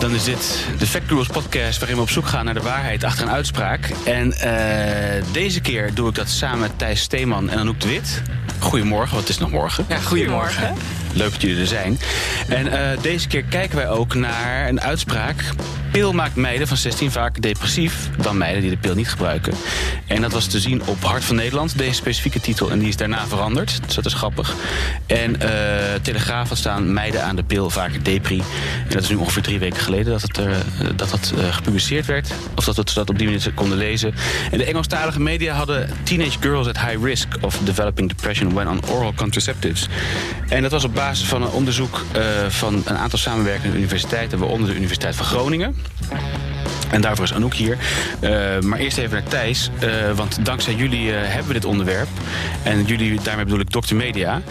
Dan is dit de Fact Rules podcast waarin we op zoek gaan naar de waarheid achter een uitspraak. En eh, deze keer doe ik dat samen met Thijs Steeman en Anouk de Wit. Goedemorgen, want het is nog morgen. Ja, goedemorgen. Leuk dat jullie er zijn. En eh, deze keer kijken wij ook naar een uitspraak. Pil maakt meiden van 16 vaak depressief dan meiden die de pil niet gebruiken. En dat was te zien op Hart van Nederland, deze specifieke titel. En die is daarna veranderd, dus dat is grappig. En eh, Telegraaf had staan meiden aan de pil vaak depri. En dat is nu ongeveer drie weken geleden dat het, er, dat, dat eh, gepubliceerd werd. Of dat we dat op die manier konden lezen. En de Engelstalige media hadden teenage girls at high risk of developing depression when on oral contraceptives. En dat was op basis van een onderzoek uh, van een aantal samenwerkende universiteiten, waaronder de Universiteit van Groningen. En daarvoor is Anouk hier. Uh, maar eerst even naar Thijs. Uh, want dankzij jullie uh, hebben we dit onderwerp. En jullie, daarmee bedoel ik Dr. Media.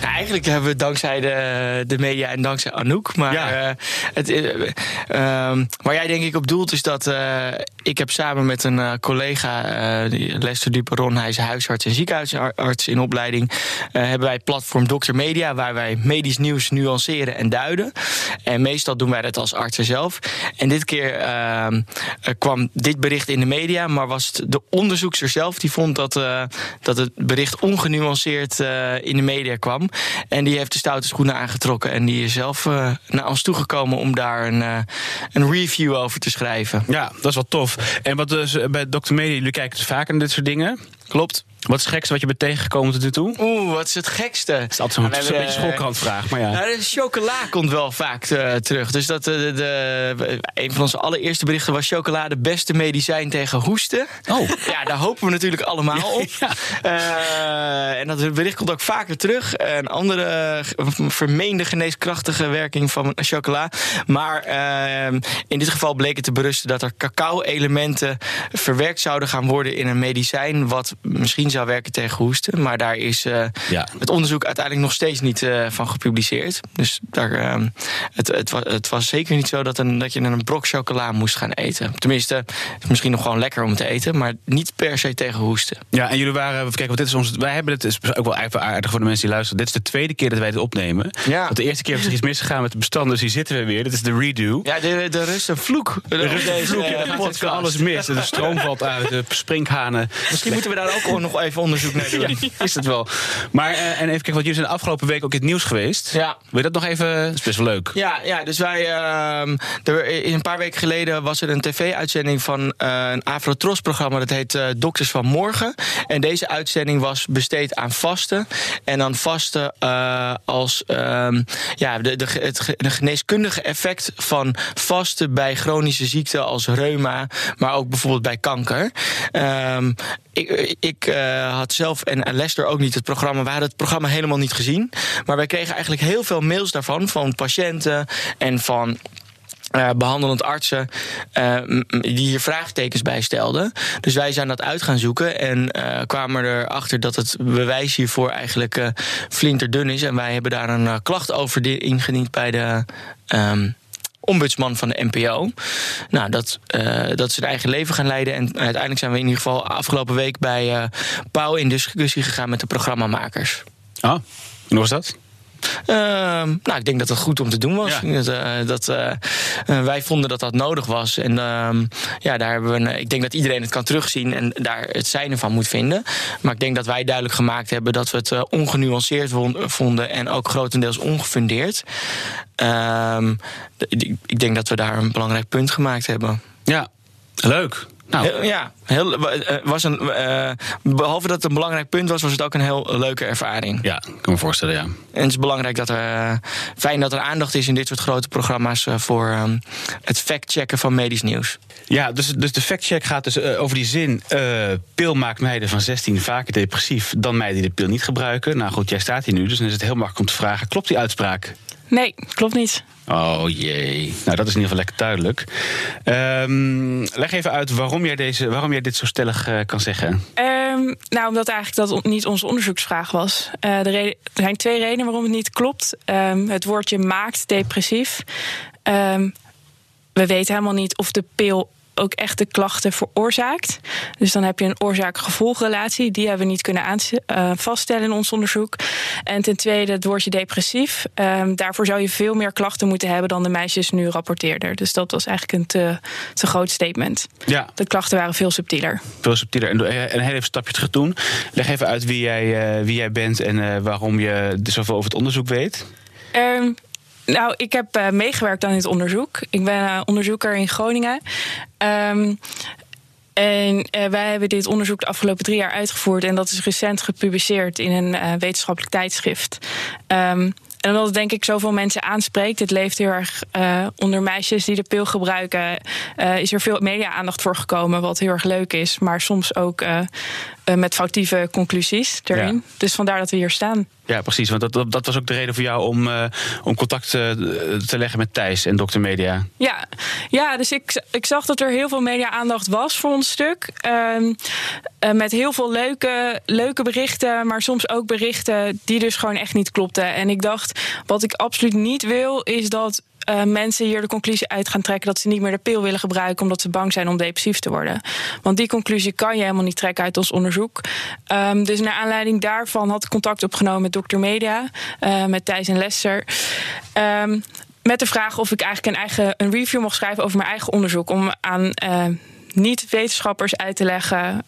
Eigenlijk hebben we het dankzij de, de media en dankzij Anouk. Maar ja. het, ehm, waar jij denk ik op doelt is dat ik heb samen met een collega, Lester Duperon, hij is huisarts en ziekenhuisarts in opleiding, hebben wij platform Dr. Media, waar wij medisch nieuws nuanceren en duiden. En meestal doen wij dat als artsen zelf. En dit keer ehm, kwam dit bericht in de media, maar was het de onderzoekster zelf die vond dat, uh, dat het bericht ongenuanceerd uh, in de media kwam. En die heeft de stoute schoenen aangetrokken en die is zelf naar ons toegekomen om daar een, een review over te schrijven. Ja, dat is wel tof. En wat dus bij Dr. Media, jullie kijken dus vaker naar dit soort dingen? Klopt. Wat is het gekste wat je bent tegengekomen tot nu toe? Oeh, wat is het gekste? Dat is altijd zo'n nou, beetje schoolkrantvraag, maar ja. Nou, de chocola komt wel vaak uh, terug. Dus dat, uh, de, een van onze allereerste berichten was chocolade beste medicijn tegen hoesten. Oh. Ja, daar hopen we natuurlijk allemaal op. ja. uh, en dat bericht komt ook vaker terug. Een andere vermeende geneeskrachtige werking van chocola. Maar in dit geval bleek het te berusten dat er cacao-elementen verwerkt zouden gaan worden in een medicijn... wat misschien zou werken tegen hoesten. Maar daar is uh, ja. het onderzoek uiteindelijk nog steeds niet uh, van gepubliceerd. Dus daar, uh, het, het, was, het was zeker niet zo dat, een, dat je een brok chocola moest gaan eten. Tenminste, misschien nog gewoon lekker om te eten, maar niet per se tegen hoesten. Ja, en jullie waren, kijk, want dit is ons, wij hebben het, is ook wel even aardig voor de mensen die luisteren. Dit is de tweede keer dat wij dit opnemen. Ja. Want de eerste keer was er iets misgegaan met de bestanden, dus hier zitten we weer. Dit is de redo. Ja, er, er is een vloek. Er is een vloek, ja, podcast. alles mis. De stroom valt uit, de sprinkhanen. Misschien moeten we daar ook gewoon even onderzoek naar doen. is het wel. Maar, uh, en even kijken, want jullie zijn de afgelopen week ook in het nieuws geweest. Ja. Wil je dat nog even? Dat is best wel leuk. Ja, ja dus wij. Uh, er, een paar weken geleden was er een tv-uitzending van uh, een Afro-Tros-programma. Dat heet uh, Dokters van Morgen. En deze uitzending was besteed aan vasten. En dan vasten uh, als. ehm, ja, de, de, het de geneeskundige effect van vasten bij chronische ziekten als reuma. Maar ook bijvoorbeeld bij kanker. Um, ik, ik uh, had zelf en Lester ook niet het programma. We hadden het programma helemaal niet gezien. Maar wij kregen eigenlijk heel veel mails daarvan van patiënten en van. Uh, behandelend artsen uh, die hier vraagtekens bij stelden. Dus wij zijn dat uit gaan zoeken en uh, kwamen erachter dat het bewijs hiervoor eigenlijk flinterdun is. En wij hebben daar een klacht over ingediend bij de. Um, ombudsman van de NPO. Nou, dat, uh, dat ze hun eigen leven gaan leiden. En uiteindelijk zijn we in ieder geval afgelopen week bij uh, Pauw in discussie gegaan met de programmamakers. Ah, hoe was dat? Uh, nou, ik denk dat het goed om te doen was. Ja. Dat, uh, dat uh, wij vonden dat dat nodig was. En ja, daar hebben we. Een, ik denk dat iedereen het kan terugzien en daar het zijne van moet vinden. Maar ik denk dat wij duidelijk gemaakt hebben dat we het ongenuanceerd vonden en ook grotendeels ongefundeerd. Ehm, ik denk dat we daar een belangrijk punt gemaakt hebben. Ja, leuk. Nou. Heel, ja, heel, was een, uh, behalve dat het een belangrijk punt was, was het ook een heel leuke ervaring. Ja, ik kan me voorstellen, ja. En het is belangrijk dat er, uh, fijn dat er aandacht is in dit soort grote programma's uh, voor um, het factchecken van medisch nieuws. Ja, dus, dus de factcheck gaat dus over die zin: pil maakt meiden van 16 vaker depressief dan meiden die de pil niet gebruiken. Nou goed, jij staat hier nu, dus dan is het heel makkelijk om te vragen: klopt die uitspraak? Nee, klopt niet. Oh jee. Nou, dat is in ieder geval lekker duidelijk. Um, leg even uit waarom jij, deze, waarom jij dit zo stellig uh, kan zeggen. Um, Um, nou, omdat eigenlijk dat niet onze onderzoeksvraag was. Uh, er, er, zijn twee redenen waarom het niet klopt. Um, het woordje maakt depressief. We weten helemaal niet of de pil ook echt de klachten veroorzaakt. Dus dan heb je een oorzaak-gevolgrelatie. Die hebben we niet kunnen uh, vaststellen in ons onderzoek. En ten tweede het woordje depressief. Um, daarvoor zou je veel meer klachten moeten hebben dan de meisjes nu rapporteerden. Dus dat was eigenlijk een te, te groot statement. Ja. De klachten waren veel subtieler. Veel subtieler. En een heel even stapje terug doen. Leg even uit wie jij, uh, wie jij bent en uh, waarom je zoveel over het onderzoek weet. Um, nou, ik heb uh, meegewerkt aan dit onderzoek. Ik ben uh, onderzoeker in Groningen. Um, en uh, wij hebben dit onderzoek de afgelopen drie jaar uitgevoerd. En dat is recent gepubliceerd in een wetenschappelijk tijdschrift. Um, en omdat het denk ik zoveel mensen aanspreekt, het leeft heel erg onder meisjes die de pil gebruiken, is er veel media-aandacht voor gekomen, wat heel erg leuk is, maar soms ook met foutieve conclusies erin. Ja. Dus vandaar dat we hier staan. Ja, precies. Want dat, dat was ook de reden voor jou om, om contact te leggen met Thijs en Dr. Media. Ja, ja dus ik, ik zag dat er heel veel media-aandacht was voor ons stuk. Uh, met heel veel leuke, leuke berichten, maar soms ook berichten die dus gewoon echt niet klopten. En ik dacht, wat ik absoluut niet wil, is dat uh, mensen hier de conclusie uit gaan trekken dat ze niet meer de pil willen gebruiken omdat ze bang zijn om depressief te worden. Want die conclusie kan je helemaal niet trekken uit ons onderzoek. Um, dus naar aanleiding daarvan had ik contact opgenomen met Dr. Media, uh, met Thijs en Lester. Um, met de vraag of ik eigenlijk een eigen een review mocht schrijven over mijn eigen onderzoek. Om aan uh, niet-wetenschappers uit te leggen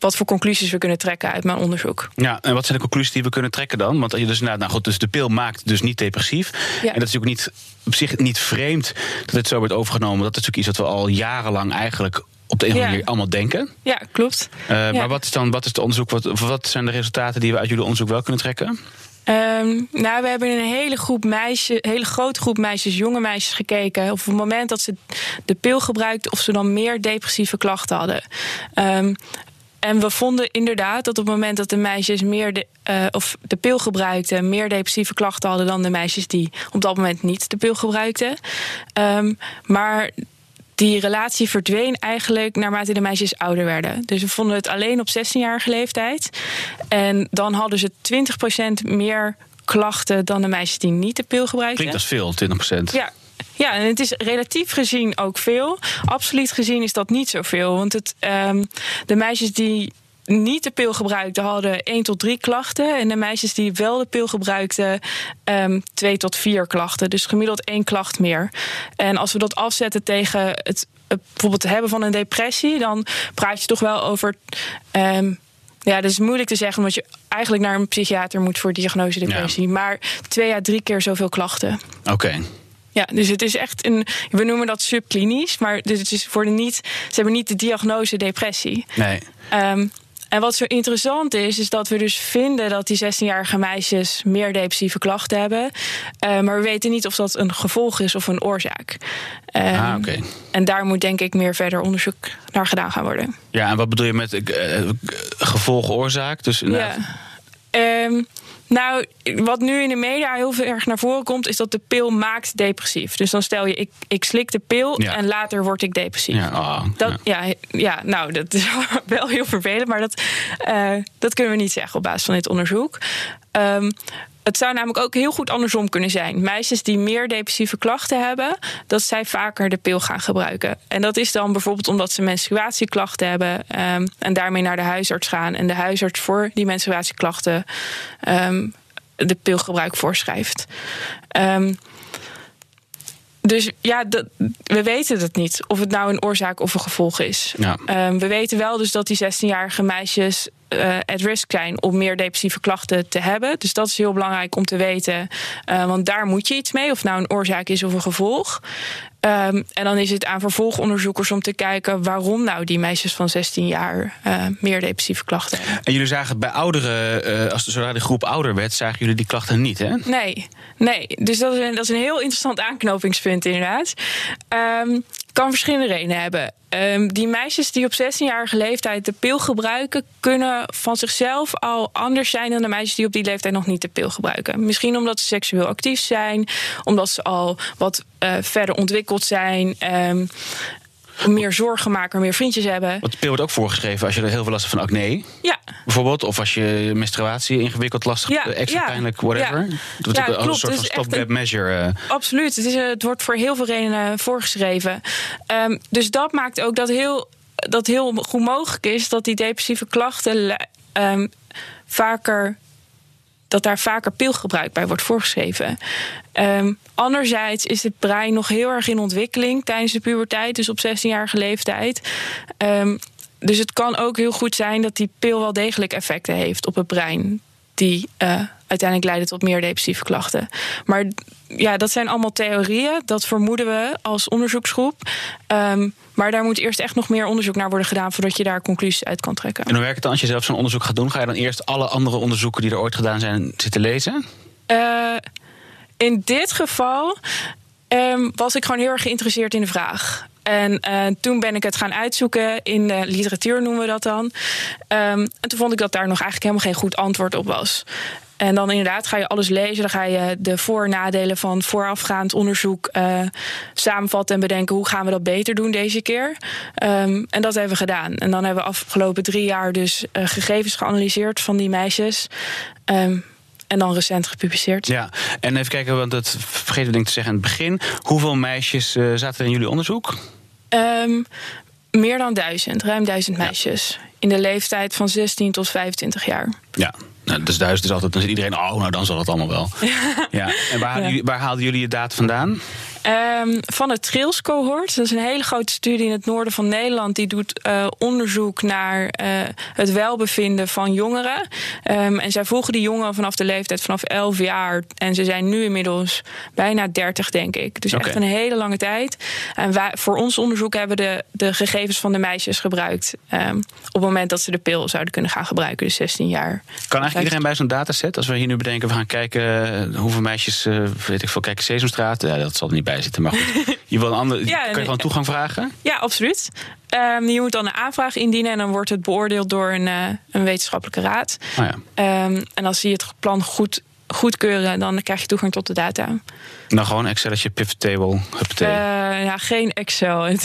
wat voor conclusies we kunnen trekken uit mijn onderzoek. Ja, en wat zijn de conclusies die we kunnen trekken dan? Want je dus, nou, nou goed, dus de pil maakt dus niet depressief. Ja. En dat is ook niet op zich niet vreemd dat het zo wordt overgenomen. Dat is natuurlijk iets wat we al jarenlang eigenlijk op de een of andere manier allemaal denken. Ja, klopt. Uh, ja. Maar wat is dan wat is het onderzoek? Wat, wat zijn de resultaten die we uit jullie onderzoek wel kunnen trekken? Um, nou, we hebben een hele groep meisjes, hele grote groep meisjes, jonge meisjes gekeken. Op het moment dat ze de pil gebruikten, of ze dan meer depressieve klachten hadden. Um, en we vonden inderdaad dat op het moment dat de meisjes meer de, uh, of de pil gebruikten, meer depressieve klachten hadden dan de meisjes die op dat moment niet de pil gebruikten. Um, maar die relatie verdween eigenlijk naarmate de meisjes ouder werden. Dus we vonden het alleen op 16-jarige leeftijd. En dan hadden ze 20% meer klachten dan de meisjes die niet de pil gebruikten. Klinkt als veel, 20%. Ja, ja, en het is relatief gezien ook veel. Absoluut gezien is dat niet zoveel. Want het, um, de meisjes die niet de pil gebruikten, hadden 1 tot 3 klachten. En de meisjes die wel de pil gebruikten, um, 2 tot 4 klachten. Dus gemiddeld één klacht meer. En als we dat afzetten tegen het, het bijvoorbeeld hebben van een depressie, dan praat je toch wel over. Um, ja, dat is moeilijk te zeggen, omdat je eigenlijk naar een psychiater moet voor diagnose depressie. Ja. Maar twee à drie keer zoveel klachten. Oké. Okay. Ja, dus het is echt een. We noemen dat subklinisch, maar dus het is voor de niet. Ze hebben niet de diagnose depressie. Nee. Um, en wat zo interessant is, is dat we dus vinden dat die 16-jarige meisjes meer depressieve klachten hebben. Uh, maar we weten niet of dat een gevolg is of een oorzaak. Um, ah, oké. Okay. En daar moet denk ik meer verder onderzoek naar gedaan gaan worden. Ja, en wat bedoel je met uh, gevolg-oorzaak? Dus, ja. Um, nou, wat nu in de media heel veel erg naar voren komt, is dat de pil maakt depressief. Dus dan stel je, ik, ik slik de pil ja. en later word ik depressief. Ja, oh, dat, ja. ja. Ja, nou, dat is wel heel vervelend, maar dat, uh, dat kunnen we niet zeggen op basis van dit onderzoek. Um, het zou namelijk ook heel goed andersom kunnen zijn. Meisjes die meer depressieve klachten hebben, dat zij vaker de pil gaan gebruiken. En dat is dan bijvoorbeeld omdat ze menstruatieklachten hebben um, en daarmee naar de huisarts gaan. En de huisarts voor die menstruatieklachten um, de pilgebruik voorschrijft. Um, dus ja, dat, we weten het niet. Of het nou een oorzaak of een gevolg is. Ja. Um, we weten wel dus dat die 16-jarige meisjes uh, at risk zijn om meer depressieve klachten te hebben. Dus dat is heel belangrijk om te weten. Uh, want daar moet je iets mee, of nou een oorzaak is of een gevolg. Um, en dan is het aan vervolgonderzoekers om te kijken waarom nou die meisjes van 16 jaar uh, meer depressieve klachten hebben. En jullie zagen bij ouderen, uh, als zodra de groep ouder werd, zagen jullie die klachten niet, hè? Nee, nee. Dus dat is een, dat is een heel interessant aanknopingspunt, inderdaad. Um, kan verschillende redenen hebben. Um, die meisjes die op 16-jarige leeftijd de pil gebruiken, kunnen van zichzelf al anders zijn dan de meisjes die op die leeftijd nog niet de pil gebruiken. Misschien omdat ze seksueel actief zijn, omdat ze al wat uh, verder ontwikkeld zijn. Um, meer zorgen maken, meer vriendjes hebben. Want de pil wordt ook voorgeschreven als je er heel veel last hebt van acne. Ja, Bijvoorbeeld, of als je menstruatie ingewikkeld, lastig, Ja, extra ja. pijnlijk, whatever. Ja. Dat Ja, ook als een klopt. soort van stopgap measure. eh. absoluut. Het, is, eh, het wordt voor heel veel redenen voorgeschreven. Ehm, dus dat maakt ook dat heel, dat heel goed mogelijk is dat die depressieve klachten ehm, vaker dat daar vaker pilgebruik bij wordt voorgeschreven. Ehm, anderzijds is het brein nog heel erg in ontwikkeling tijdens de puberteit, dus op 16-jarige leeftijd. Ehm, dus het kan ook heel goed zijn dat die pil wel degelijk effecten heeft op het brein. Die eh, uiteindelijk leiden tot meer depressieve klachten. Maar ja, dat zijn allemaal theorieën. Dat vermoeden we als onderzoeksgroep. Ehm, maar daar moet eerst echt nog meer onderzoek naar worden gedaan voordat je daar conclusies uit kan trekken. En hoe werkt het dan als je zelf zo'n onderzoek gaat doen? Ga je dan eerst alle andere onderzoeken die er ooit gedaan zijn zitten lezen? Eh, in dit geval ehm, was ik gewoon heel erg geïnteresseerd in de vraag. En eh, toen ben ik het gaan uitzoeken in de literatuur, noemen we dat dan. Ehm, en toen vond ik dat daar nog eigenlijk helemaal geen goed antwoord op was. En dan inderdaad ga je alles lezen. Dan ga je de voor- en nadelen van voorafgaand onderzoek eh, samenvatten en bedenken hoe gaan we dat beter doen deze keer. Ehm, en dat hebben we gedaan. En dan hebben we afgelopen drie jaar dus eh, gegevens geanalyseerd van die meisjes. Ehm, en dan recent gepubliceerd. Ja, en even kijken, want dat vergeten we denk ik te zeggen aan het begin. Hoeveel meisjes eh, zaten er in jullie onderzoek? Ehm, meer dan duizend, ruim duizend meisjes. In de leeftijd van 16 tot 25 jaar. Ja, nou, dus duizend is altijd, dan zit iedereen, oh, nou dan zal het allemaal wel. Ja. En waar haalden, Ja. jullie, waar haalden jullie je data vandaan? Ehm, van het Trails Cohort. Dat is een hele grote studie in het noorden van Nederland. Die doet eh, onderzoek naar eh, het welbevinden van jongeren. Ehm, en zij volgen die jongeren vanaf de leeftijd vanaf 11 jaar. En ze zijn nu inmiddels bijna 30, denk ik. Dus echt een hele lange tijd. En wij, voor ons onderzoek hebben we de, de gegevens van de meisjes gebruikt. ehm, op het moment dat ze de pil zouden kunnen gaan gebruiken. Dus 16 jaar. Kan eigenlijk iedereen bij zo'n dataset? Als we hier nu bedenken, we gaan kijken eh, hoeveel meisjes, eh, weet ik veel, kijken Sesamstraat. Ja, dat zal er niet bij zitten, maar goed. Je wil een andere, Ja, kan je gewoon toegang vragen? Ja, absoluut. Ehm, je moet dan een aanvraag indienen en dan wordt het beoordeeld door een, eh, een wetenschappelijke raad. Nou ja. Ehm, en als die het plan goed, goedkeuren, dan krijg je toegang tot de data. Nou, gewoon Excelletje, pivot table, huppatee. Eh, ja, geen Excel.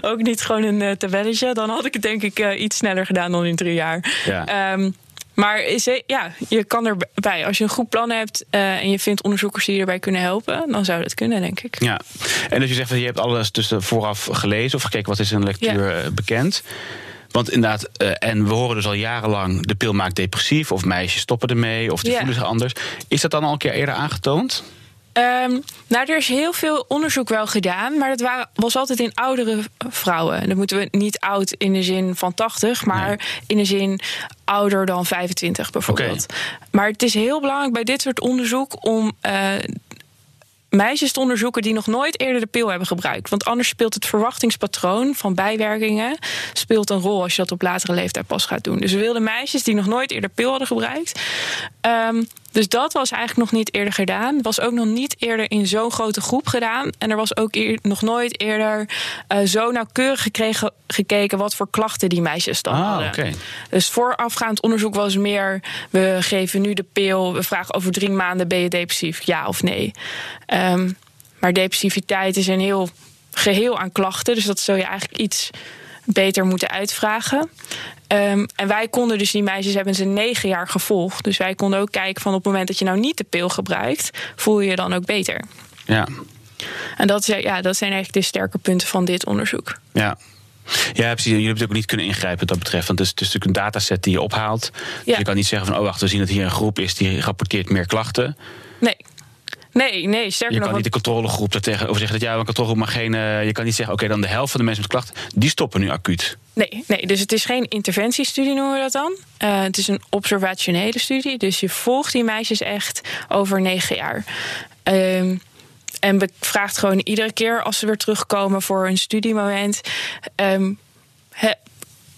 Ook niet gewoon een eh, tabelletje. Dan had ik het denk ik iets sneller gedaan dan in drie jaar. Ja. Ehm, maar is, ja, je kan erbij. Als je een goed plan hebt eh, en je vindt onderzoekers die je erbij kunnen helpen, dan zou dat kunnen, denk ik. Ja, en dus je zegt dat je hebt alles dus vooraf gelezen of gekeken wat is in de lectuur eh, bekend. Want inderdaad, eh, en we horen dus al jarenlang de pil maakt depressief of meisjes stoppen ermee of die Ja. voelen zich anders. Is dat dan al een keer eerder aangetoond? Ehm, nou, er is heel veel onderzoek wel gedaan, maar dat waren, was altijd in oudere vrouwen. Dan moeten we niet oud in de zin van 80, maar Nee. in de zin ouder dan 25 bijvoorbeeld. Maar het is heel belangrijk bij dit soort onderzoek om eh, meisjes te onderzoeken die nog nooit eerder de pil hebben gebruikt. Want anders speelt het verwachtingspatroon van bijwerkingen speelt een rol als je dat op latere leeftijd pas gaat doen. Dus we wilden meisjes die nog nooit eerder pil hadden gebruikt. Ehm, dus dat was eigenlijk nog niet eerder gedaan. Het was ook nog niet eerder in zo'n grote groep gedaan. En er was ook eer- nog nooit eerder eh, zo nauwkeurig gekregen, gekeken wat voor klachten die meisjes dan Ah, hadden. Dus voorafgaand onderzoek was meer: we geven nu de pil, we vragen over drie maanden ben je depressief, ja of nee. Ehm, maar depressiviteit is een heel geheel aan klachten, dus dat zul je eigenlijk iets beter moeten uitvragen. Ehm, en wij konden dus die meisjes hebben ze negen jaar gevolgd. Dus wij konden ook kijken van op het moment dat je nou niet de pil gebruikt, voel je je dan ook beter. Ja, En dat, is- ja, dat zijn eigenlijk de sterke punten van dit onderzoek. ja. Ja, precies. Jullie hebben ook niet kunnen ingrijpen wat dat betreft. Want het is, het is natuurlijk een dataset die je ophaalt. Dus Ja. je kan niet zeggen van, oh wacht, we zien dat hier een groep is die rapporteert meer klachten. Nee. Nee, nee, sterker Je nog. kan niet de controlegroep daartegenover zeggen dat ja, een controlegroep mag geen. eh, je kan niet zeggen, oké, dan de helft van de mensen met klachten, die stoppen nu acuut. Nee, nee, dus het is geen interventiestudie noemen we dat dan. Eh, het is een observationele studie. Dus je volgt die meisjes echt over negen jaar. Ehm, en vraagt gewoon iedere keer als ze weer terugkomen voor een studiemoment. ehm,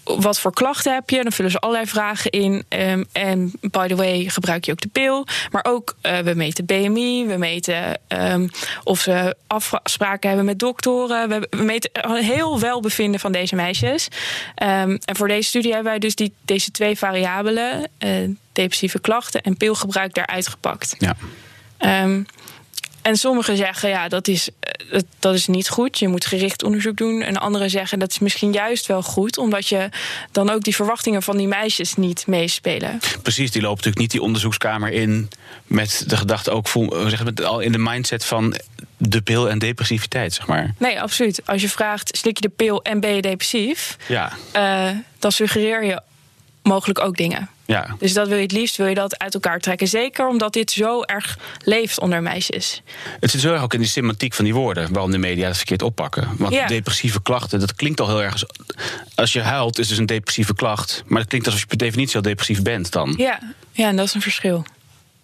wat voor klachten heb je? Dan vullen ze allerlei vragen in. Ehm, en by the way, gebruik je ook de pil. Maar ook, eh, we meten BMI. We meten ehm, of ze afspraken hebben met doktoren. We, we meten een heel welbevinden van deze meisjes. Ehm, en voor deze studie hebben wij dus die, deze twee variabelen... eh, depressieve klachten en pilgebruik daaruit gepakt. Ja. En sommigen zeggen, ja, dat is, eh, dat, is niet goed. Je moet gericht onderzoek doen. En anderen zeggen dat is misschien juist wel goed, omdat je dan ook die verwachtingen van die meisjes niet meespelen. Precies, die lopen natuurlijk niet die onderzoekskamer in met de gedachte ook zeggen het al in de mindset van de pil en depressiviteit, zeg maar. Nee, absoluut. Als je vraagt, slik je de pil en ben je depressief? Ja. Uh, dan suggereer je mogelijk ook dingen. Ja. Dus dat wil je het liefst wil je dat uit elkaar trekken. Zeker omdat dit zo erg leeft onder meisjes. Het zit zo erg ook in die semantiek van die woorden, waarom de media het verkeerd oppakken. Want depressieve klachten, dat klinkt al heel erg. Als, als je huilt, is dus een depressieve klacht. Maar het klinkt alsof je per definitie al depressief bent dan. Ja, ja en dat is een verschil.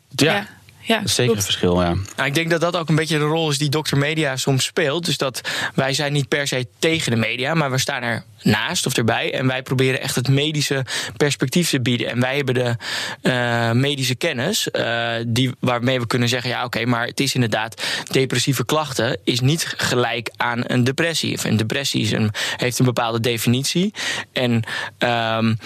ja. Ja, dat is zeker een verschil, ja. Nou, ik denk dat dat ook een beetje de rol is die Dr. Media soms speelt. Dus dat wij zijn niet per se tegen de media, maar we staan er naast of erbij. En wij proberen echt het medische perspectief te bieden. En wij hebben de uh, medische kennis uh, die, waarmee we kunnen zeggen: ja, oké, maar het is inderdaad depressieve klachten is niet gelijk aan een depressie. Of een depressie is een, heeft een bepaalde definitie. En um,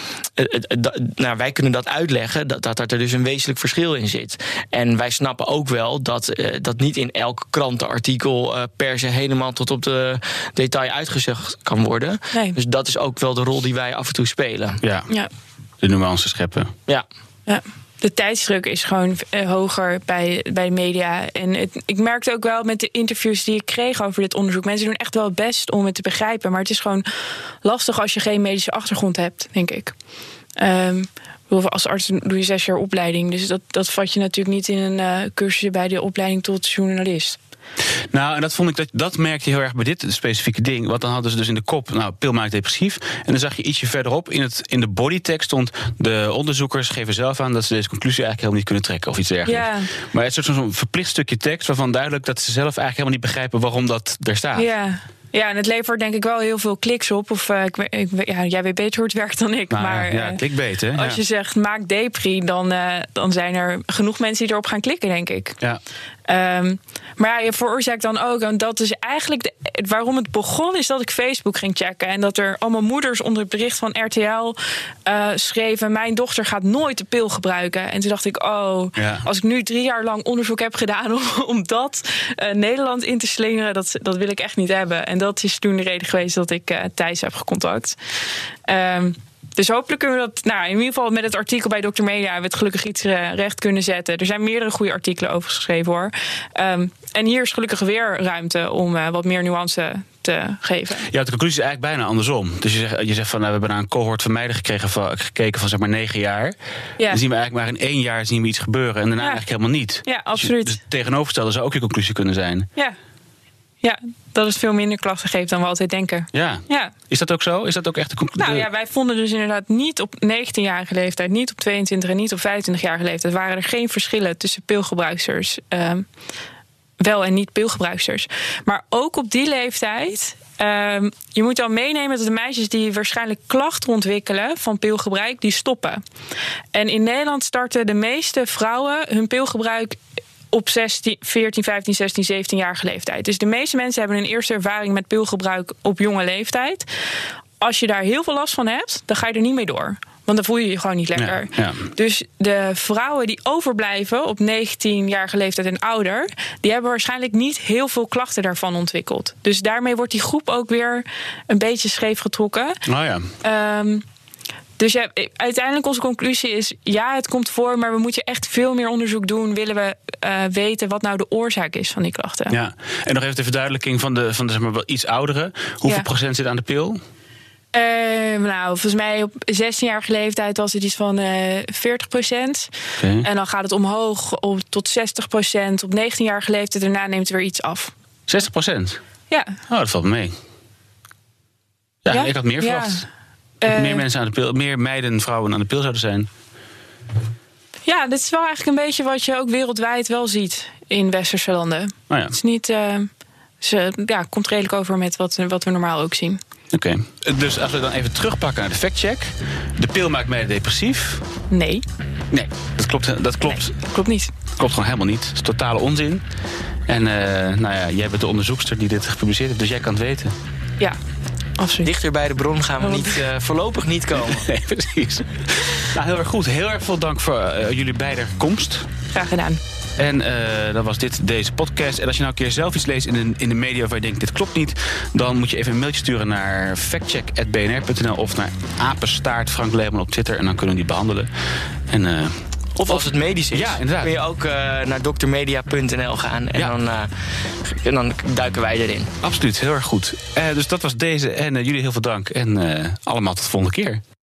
nou, wij kunnen dat uitleggen dat, dat er dus een wezenlijk verschil in zit. En wij snappen ook wel dat uh, dat niet in elk krantenartikel per se helemaal tot op de detail uitgezegd kan worden. Nee. Dus dus dat is ook wel de rol die wij af en toe spelen. Ja, ja. de nuances scheppen. Ja. ja. De tijdsdruk is gewoon eh, hoger bij, bij de media. En het, ik merkte ook wel met de interviews die ik kreeg over dit onderzoek. Mensen doen echt wel het best om het te begrijpen. Maar het is gewoon lastig als je geen medische achtergrond hebt, denk ik. Um, als arts doe je zes jaar opleiding. Dus dat, dat vat je natuurlijk niet in een uh, cursus bij de opleiding tot journalist. Nou, en dat vond ik dat, dat merkte je heel erg bij dit specifieke ding. Want dan hadden ze dus in de kop, nou, pil maakt depressief. En dan zag je ietsje verderop in, het, in de bodytext stond. De onderzoekers geven zelf aan dat ze deze conclusie eigenlijk helemaal niet kunnen trekken of iets dergelijks. Ja. Maar het is zo'n verplicht stukje tekst waarvan duidelijk dat ze zelf eigenlijk helemaal niet begrijpen waarom dat er staat. Ja. Ja, en het levert denk ik wel heel veel kliks op. Of uh, ik, ik, ja, jij weet beter hoe het werkt dan ik. Nou, maar ja, uh, klikbeet, hè? Als je zegt maak depri, dan, uh, dan zijn er genoeg mensen die erop gaan klikken, denk ik. Ja. Um, maar ja, je veroorzaakt dan ook, en dat is eigenlijk de, waarom het begon, is dat ik Facebook ging checken. En dat er allemaal moeders onder het bericht van RTL uh, schreven: Mijn dochter gaat nooit de pil gebruiken. En toen dacht ik: Oh, ja. als ik nu drie jaar lang onderzoek heb gedaan om, om dat uh, Nederland in te slingeren, dat, dat wil ik echt niet hebben. En dat is toen de reden geweest dat ik uh, Thijs heb gecontact. Um, dus hopelijk kunnen we dat, nou, in ieder geval met het artikel bij Dr. Media, hebben we het gelukkig iets recht kunnen zetten. Er zijn meerdere goede artikelen over geschreven hoor. Um, en hier is gelukkig weer ruimte om uh, wat meer nuance te geven. Ja, de conclusie is eigenlijk bijna andersom. Dus je zegt, je zegt van, nou, we hebben naar een cohort van meiden gekregen van, gekeken van zeg maar negen jaar. Ja. Dan zien we eigenlijk maar in één jaar zien we iets gebeuren en daarna ja. eigenlijk helemaal niet. Ja, absoluut. Dus, dus tegenovergestelde zou ook je conclusie kunnen zijn. Ja. Ja, dat het veel minder klachten geeft dan we altijd denken. Ja. ja. Is dat ook zo? Is dat ook echt de conclusie? Nou ja, wij vonden dus inderdaad niet op 19-jarige leeftijd, niet op 22 en niet op 25-jarige leeftijd waren er geen verschillen tussen pilgebruiksters. Um, wel en niet pilgebruiksters. Maar ook op die leeftijd. Um, je moet dan meenemen dat de meisjes die waarschijnlijk klachten ontwikkelen van pilgebruik, die stoppen. En in Nederland starten de meeste vrouwen hun pilgebruik op 16, 14, 15, 16, 17 jaar leeftijd. Dus de meeste mensen hebben een eerste ervaring met pilgebruik op jonge leeftijd. Als je daar heel veel last van hebt, dan ga je er niet mee door. Want dan voel je je gewoon niet lekker. Ja, ja. Dus de vrouwen die overblijven op 19-jarige leeftijd en ouder, die hebben waarschijnlijk niet heel veel klachten daarvan ontwikkeld. Dus daarmee wordt die groep ook weer een beetje scheef getrokken. Oh ja. Um, dus ja, uiteindelijk onze conclusie is: ja, het komt voor, maar we moeten echt veel meer onderzoek doen. Willen we uh, weten wat nou de oorzaak is van die klachten? Ja, en nog even de verduidelijking van de, van de zeg maar, wel iets ouderen. Hoeveel Ja. procent zit aan de pil? Uh, nou, volgens mij op 16-jarige leeftijd was het iets van uh, 40 procent. Oké. En dan gaat het omhoog op, tot 60 procent. Op 19-jarige leeftijd daarna neemt het weer iets af. 60 procent? Ja. Oh, dat valt me mee. Ja, Ja? ik had meer Ja. verwacht. Dat Eh, meer mensen aan de pil, meer meiden en vrouwen aan de pil zouden zijn. Ja, dit is wel eigenlijk een beetje wat je ook wereldwijd wel ziet in westerse landen. Nou ja, Het is niet. Uh, ze, ja, komt redelijk over met wat, wat we normaal ook zien. oké. Dus als we dan even terugpakken naar de factcheck. De pil maakt meiden depressief. Nee, Nee, dat klopt, dat klopt, nee, klopt niet. dat klopt gewoon helemaal niet. Het is totale onzin. En eh, nou ja, jij bent de onderzoekster die dit gepubliceerd heeft, dus jij kan het weten. Ja. Absoluut. Dichter bij de bron gaan we niet, uh, voorlopig niet komen. Nee, precies. Nou, heel erg goed. Heel erg veel dank voor uh, jullie beide komst. Graag gedaan. En uh, dan was dit deze podcast. En als je nou een keer zelf iets leest in de, in de media waar je denkt dit klopt niet, dan moet je even een mailtje sturen naar factcheck.bnr.nl of naar apenstaart Frank Leeman op Twitter en dan kunnen we die behandelen. En uh, of als het medisch is, ja, inderdaad. kun je ook uh, naar doktermedia.nl gaan en, ja. dan, uh, en dan duiken wij erin. Absoluut, heel erg goed. Uh, dus dat was deze en jullie heel veel dank en allemaal tot de volgende keer.